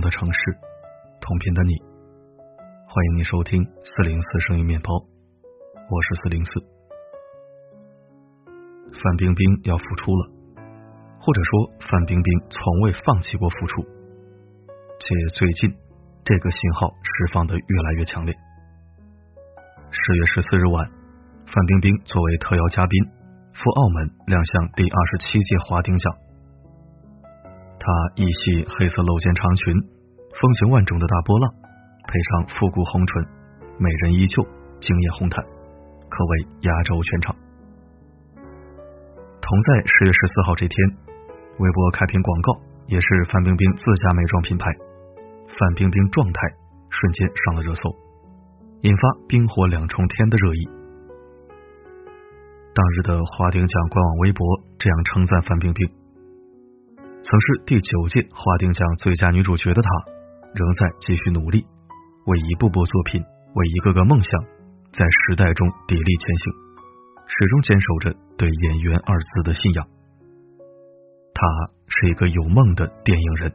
的城市，同频的你，欢迎你收听四零四声音面包，我是四零四。范冰冰要复出了，或者说范冰冰从未放弃过复出，且最近这个信号释放的越来越强烈。十月十四日晚，范冰冰作为特邀嘉宾赴澳门亮相第二十七届华鼎奖。她一袭黑色露肩长裙，风情万种的大波浪，配上复古红唇，美人依旧，惊艳红毯，可谓压轴全场。同在十月十四号这天，微博开屏广告也是范冰冰自家美妆品牌，范冰冰状态瞬间上了热搜，引发冰火两重天的热议。当日的华鼎奖官网微博这样称赞范冰冰。曾是第九届华鼎奖最佳女主角的她，仍在继续努力，为一部部作品，为一个个梦想，在时代中砥砺前行，始终坚守着对演员二字的信仰。她是一个有梦的电影人。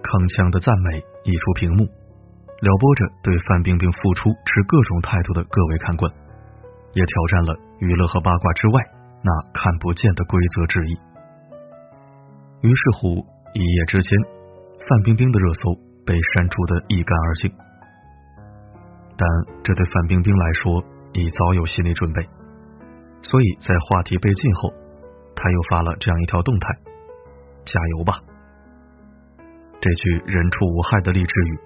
铿锵的赞美溢出屏幕，撩拨着对范冰冰复出持各种态度的各位看官，也挑战了娱乐和八卦之外那看不见的规则之一。于是乎，一夜之间，范冰冰的热搜被删除的一干二净。但这对范冰冰来说已早有心理准备，所以在话题被禁后，她又发了这样一条动态：“加油吧！”这句人畜无害的励志语，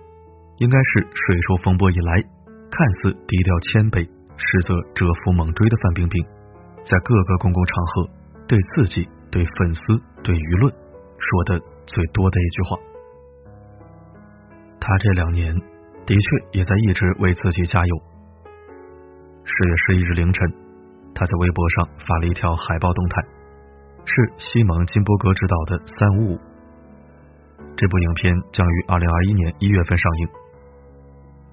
应该是水手风波以来看似低调谦卑，实则蛰伏猛追的范冰冰，在各个公共场合对自己、对粉丝、对舆论。说的最多的一句话，他这两年的确也在一直为自己加油。十月十一日凌晨，他在微博上发了一条海报动态，是西蒙金伯格执导的《三五五》这部影片将于二零二一年一月份上映。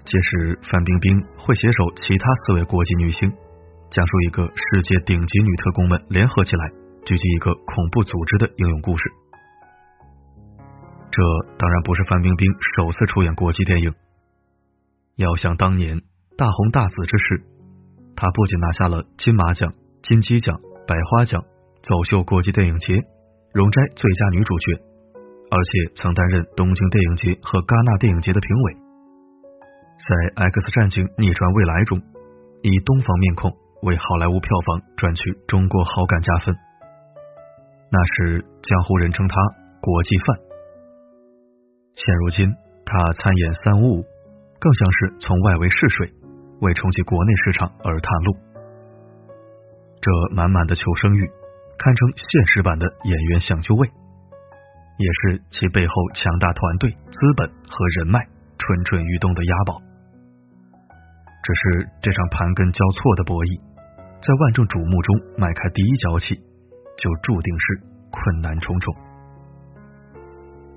届时，范冰冰会携手其他四位国际女星，讲述一个世界顶级女特工们联合起来狙击一个恐怖组织的英勇故事。这当然不是范冰冰首次出演国际电影。要想当年大红大紫之时，她不仅拿下了金马奖、金鸡奖、百花奖、走秀国际电影节荣摘最佳女主角，而且曾担任东京电影节和戛纳电影节的评委。在《X 战警：逆转未来》中，以东方面孔为好莱坞票房赚取中国好感加分。那时江湖人称她“国际范”。现如今，他参演《三五五》，更像是从外围试水，为冲击国内市场而探路。这满满的求生欲，堪称现实版的演员想就位，也是其背后强大团队、资本和人脉蠢蠢欲动的押宝。只是这场盘根交错的博弈，在万众瞩目中迈开第一脚起，就注定是困难重重。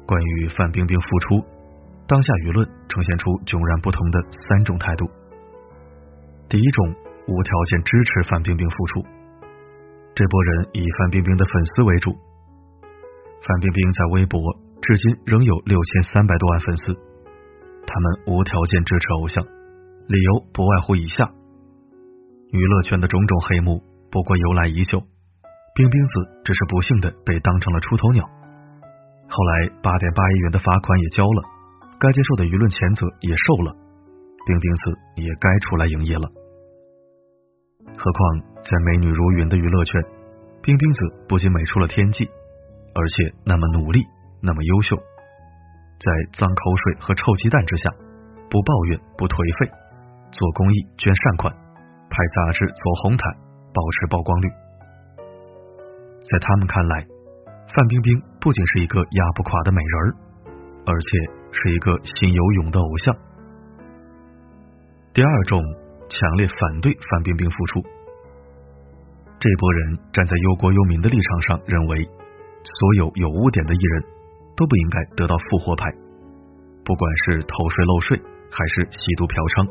关于范冰冰复出，当下舆论呈现出迥然不同的三种态度。第一种，无条件支持范冰冰复出，这波人以范冰冰的粉丝为主。范冰冰在微博至今仍有六千三百多万粉丝，他们无条件支持偶像，理由不外乎以下：娱乐圈的种种黑幕不过由来已久，冰冰子只是不幸的被当成了出头鸟。后来八点八亿元的罚款也交了，该接受的舆论谴责也受了，冰冰子也该出来营业了。何况在美女如云的娱乐圈，冰冰子不仅美出了天际，而且那么努力，那么优秀，在脏口水和臭鸡蛋之下，不抱怨不颓废，做公益捐善款，拍杂志走红毯，保持曝光率，在他们看来。范冰冰不仅是一个压不垮的美人儿，而且是一个心有勇的偶像。第二种，强烈反对范冰冰复出。这波人站在忧国忧民的立场上，认为所有有污点的艺人都不应该得到复活牌，不管是偷税漏税还是吸毒嫖娼，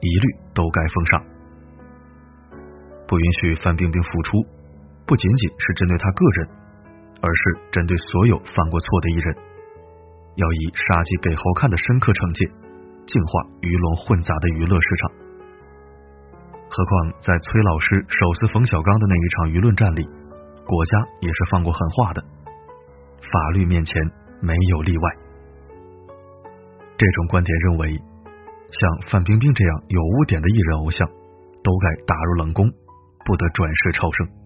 一律都该封杀。不允许范冰冰复出，不仅仅是针对她个人。而是针对所有犯过错的艺人，要以杀鸡给猴看的深刻惩戒，净化鱼龙混杂的娱乐市场。何况在崔老师手撕冯小刚的那一场舆论战里，国家也是放过狠话的，法律面前没有例外。这种观点认为，像范冰冰这样有污点的艺人偶像，都该打入冷宫，不得转世超生。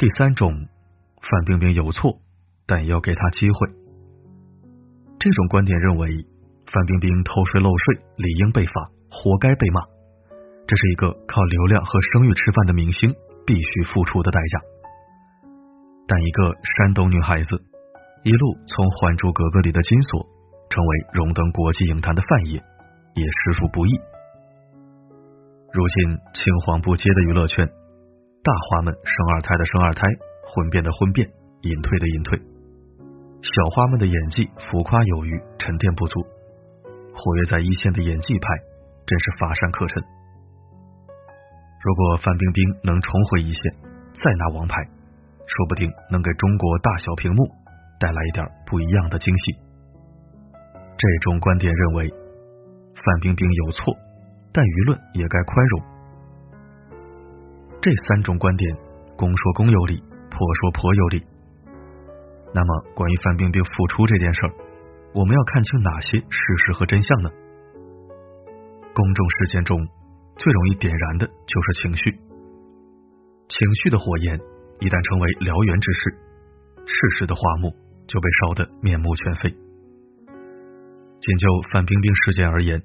第三种，范冰冰有错，但也要给她机会。这种观点认为，范冰冰偷税漏税，理应被罚，活该被骂。这是一个靠流量和声誉吃饭的明星必须付出的代价。但一个山东女孩子。一路从《还珠格格》里的金锁，成为荣登国际影坛的范爷，也实属不易。如今青黄不接的娱乐圈，大花们生二胎的生二胎，婚变的婚变，隐退的隐退，小花们的演技浮夸有余，沉淀不足。活跃在一线的演技派，真是乏善可陈。如果范冰冰能重回一线，再拿王牌，说不定能给中国大小屏幕。带来一点不一样的惊喜。这种观点认为，范冰冰有错，但舆论也该宽容。这三种观点，公说公有理，婆说婆有理。那么，关于范冰冰复出这件事，我们要看清哪些事实和真相呢？公众事件中最容易点燃的就是情绪，情绪的火焰一旦成为燎原之势，事实的花木。就被烧得面目全非。仅就范冰冰事件而言，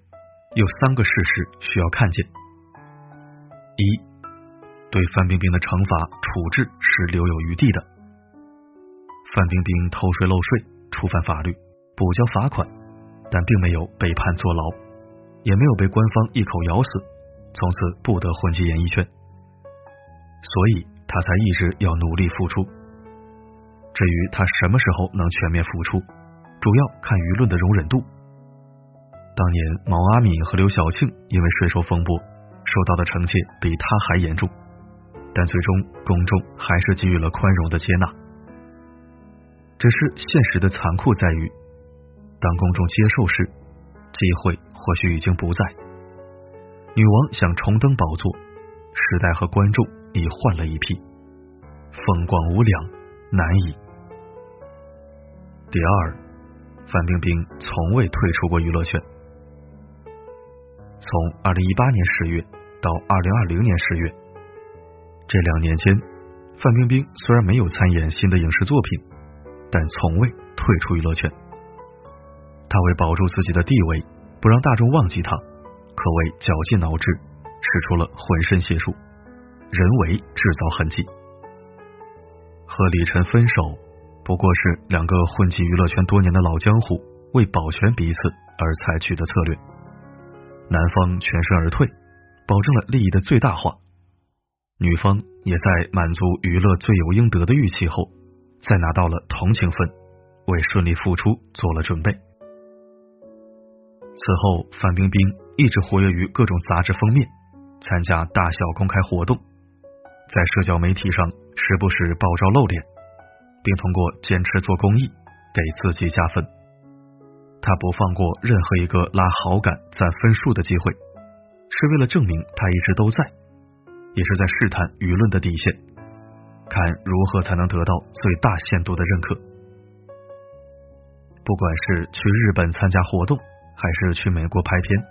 有三个事实需要看见：一，对范冰冰的惩罚处置是留有余地的。范冰冰偷税漏税，触犯法律，补交罚款，但并没有被判坐牢，也没有被官方一口咬死，从此不得混迹演艺圈。所以，他才一直要努力付出。至于他什么时候能全面复出，主要看舆论的容忍度。当年毛阿敏和刘晓庆因为税收风波受到的惩戒比他还严重，但最终公众还是给予了宽容的接纳。只是现实的残酷在于，当公众接受时，机会或许已经不在。女王想重登宝座，时代和观众已换了一批，风光无两，难以。第二，范冰冰从未退出过娱乐圈。从二零一八年十月到二零二零年十月，这两年间，范冰冰虽然没有参演新的影视作品，但从未退出娱乐圈。她为保住自己的地位，不让大众忘记她，可谓绞尽脑汁，使出了浑身解数，人为制造痕迹。和李晨分手。不过是两个混迹娱乐圈多年的老江湖为保全彼此而采取的策略。男方全身而退，保证了利益的最大化；女方也在满足娱乐罪有应得的预期后，再拿到了同情分，为顺利复出做了准备。此后，范冰冰一直活跃于各种杂志封面，参加大小公开活动，在社交媒体上时不时爆照露脸。并通过坚持做公益给自己加分。他不放过任何一个拉好感、攒分数的机会，是为了证明他一直都在，也是在试探舆论的底线，看如何才能得到最大限度的认可。不管是去日本参加活动，还是去美国拍片，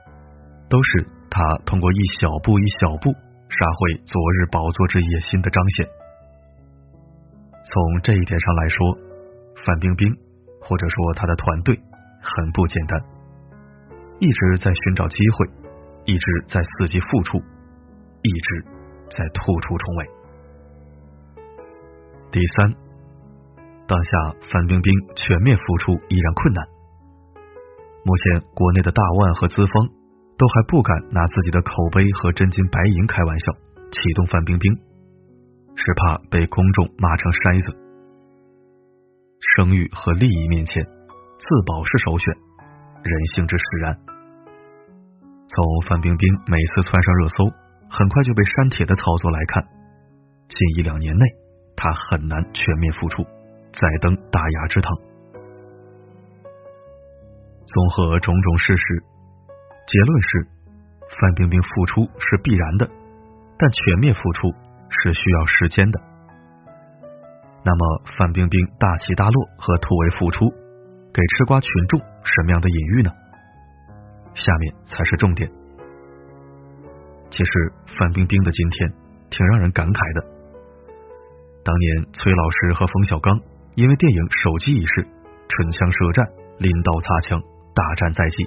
都是他通过一小步一小步杀回昨日宝座之野心的彰显。从这一点上来说，范冰冰或者说她的团队很不简单，一直在寻找机会，一直在伺机付出，一直在突出重围。第三，当下范冰冰全面复出依然困难，目前国内的大腕和资方都还不敢拿自己的口碑和真金白银开玩笑，启动范冰冰。是怕被公众骂成筛子，声誉和利益面前，自保是首选，人性之使然。从范冰冰每次窜上热搜，很快就被删帖的操作来看，近一两年内，他很难全面复出，再登大雅之堂。综合种种事实，结论是范冰冰复出是必然的，但全面复出是需要时间的。那么，范冰冰大起大落和突围复出，给吃瓜群众什么样的隐喻呢？下面才是重点。其实，范冰冰的今天挺让人感慨的。当年崔老师和冯小刚因为电影《手机》一事，唇枪舌战，拎刀擦枪。大战在即，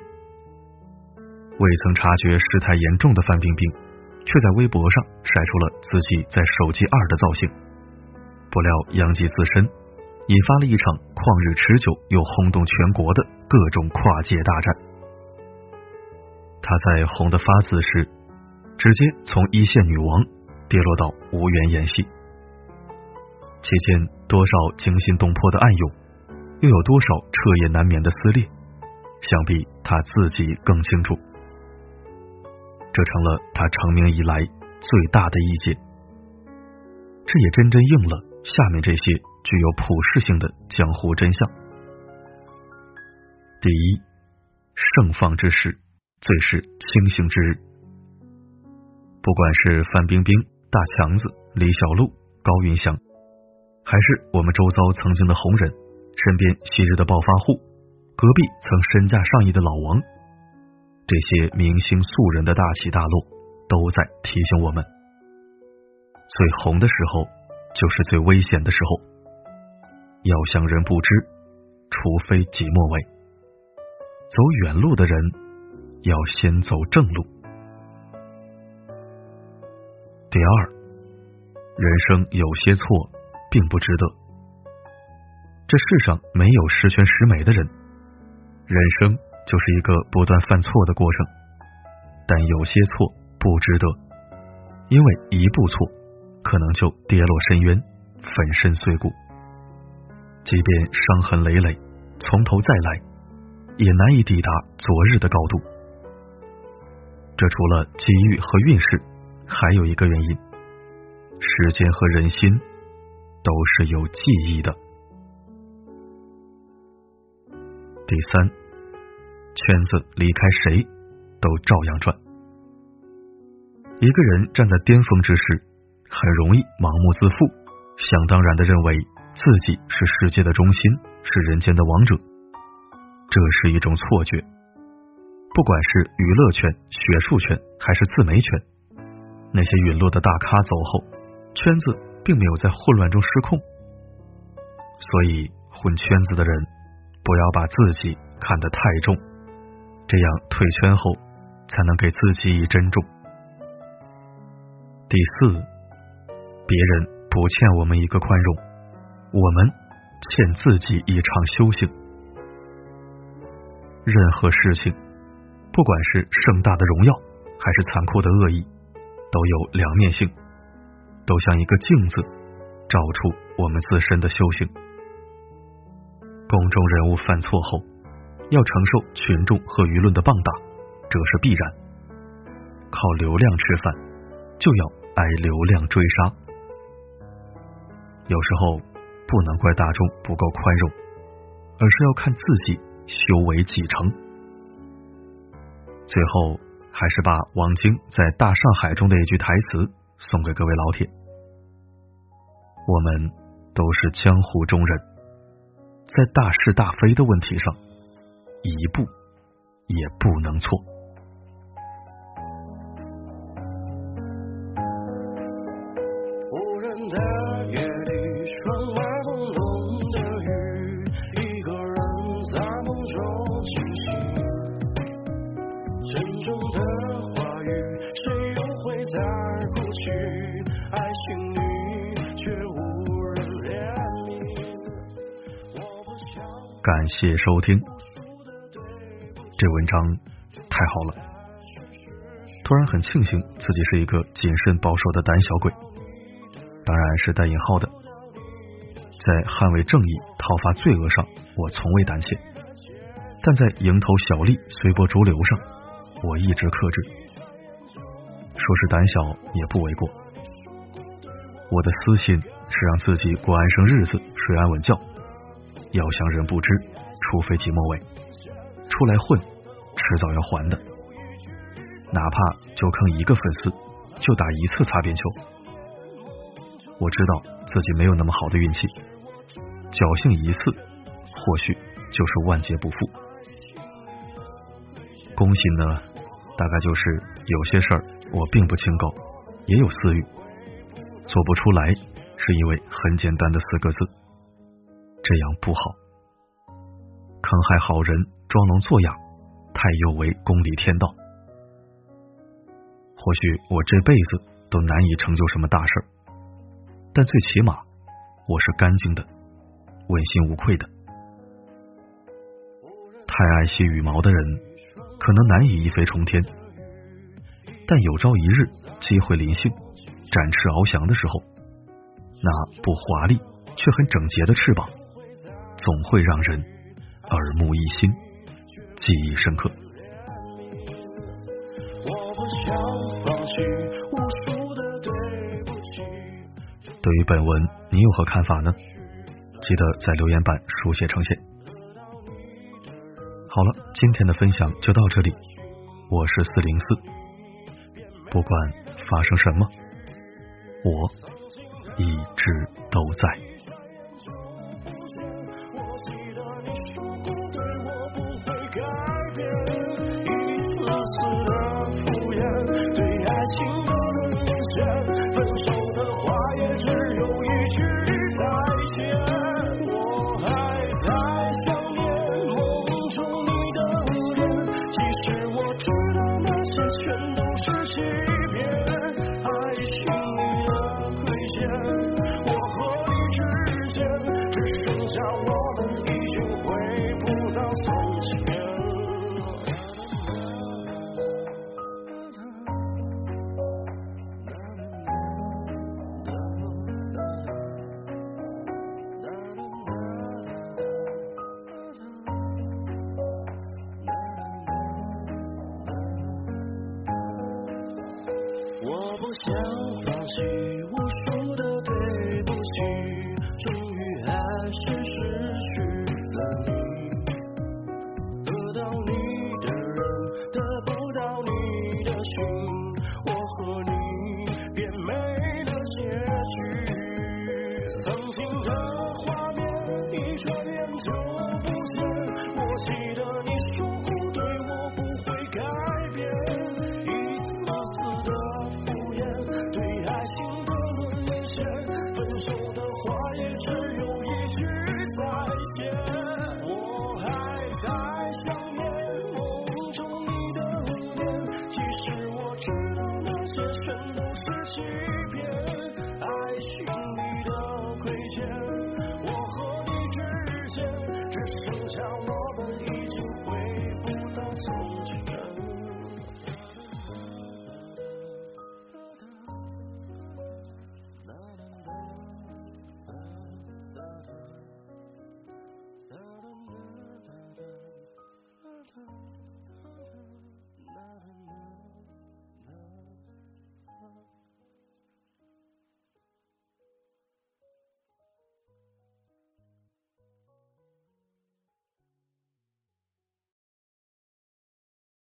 未曾察觉事态严重的范冰冰，却在微博上晒出了自己在手机二的造型。不料殃及自身，引发了一场旷日持久又轰动全国的各种跨界大战。她在红的发紫时，直接从一线女王跌落到无缘演戏，期间多少惊心动魄的暗涌，又有多少彻夜难眠的撕裂。想必他自己更清楚，这成了他成名以来最大的意见。这也真正应了下面这些具有普世性的江湖真相：第一，盛放之时，最是清醒之日。不管是范冰冰、大强子、李小璐、高云翔，还是我们周遭曾经的红人，身边昔日的暴发户。隔壁曾身价上亿的老王，这些明星素人的大起大落，都在提醒我们：最红的时候就是最危险的时候。要想人不知，除非己莫为。走远路的人，要先走正路。第二，人生有些错，并不值得。这世上没有十全十美的人。人生就是一个不断犯错的过程，但有些错不值得，因为一步错可能就跌落深渊，粉身碎骨。即便伤痕累累，从头再来，也难以抵达昨日的高度。这除了机遇和运势，还有一个原因：时间和人心都是有记忆的。第三，圈子离开谁都照样转。一个人站在巅峰之时，很容易盲目自负，想当然的认为自己是世界的中心，是人间的王者。这是一种错觉。不管是娱乐圈、学术圈还是自媒体圈，那些陨落的大咖走后，圈子并没有在混乱中失控。所以，混圈子的人。不要把自己看得太重，这样退圈后才能给自己以珍重。第四，别人不欠我们一个宽容，我们欠自己一场修行。任何事情，不管是盛大的荣耀，还是残酷的恶意，都有两面性，都像一个镜子，照出我们自身的修行。公众人物犯错后，要承受群众和舆论的棒打，这是必然。靠流量吃饭，就要挨流量追杀。有时候不能怪大众不够宽容，而是要看自己修为几成。最后，还是把王晶在《大上海》中的一句台词送给各位老铁：我们都是江湖中人。在大是大非的问题上，一步也不能错。感谢收听，这文章太好了。突然很庆幸自己是一个谨慎保守的胆小鬼，当然是带引号的。在捍卫正义、讨伐罪恶上，我从未胆怯；但在蝇头小利、随波逐流上，我一直克制。说是胆小也不为过。我的私心是让自己过安生日子，睡安稳觉。要想人不知，除非己莫为。出来混，迟早要还的。哪怕就坑一个粉丝，就打一次擦边球。我知道自己没有那么好的运气，侥幸一次，或许就是万劫不复。恭喜呢，大概就是有些事儿我并不清高，也有私欲，做不出来，是因为很简单的四个字：这样不好。坑害好人，装聋作哑，太有违公理天道。或许我这辈子都难以成就什么大事，但最起码我是干净的，问心无愧的。太爱惜羽毛的人，可能难以一飞冲天，但有朝一日机会临幸，展翅翱翔的时候，那不华丽却很整洁的翅膀，总会让人耳目一新，记忆深刻。对于本文，你有何看法呢？记得在留言板书写呈现。好了，今天的分享就到这里。我是四零四，不管发生什么，我一直都在。变美的结局。曾经的。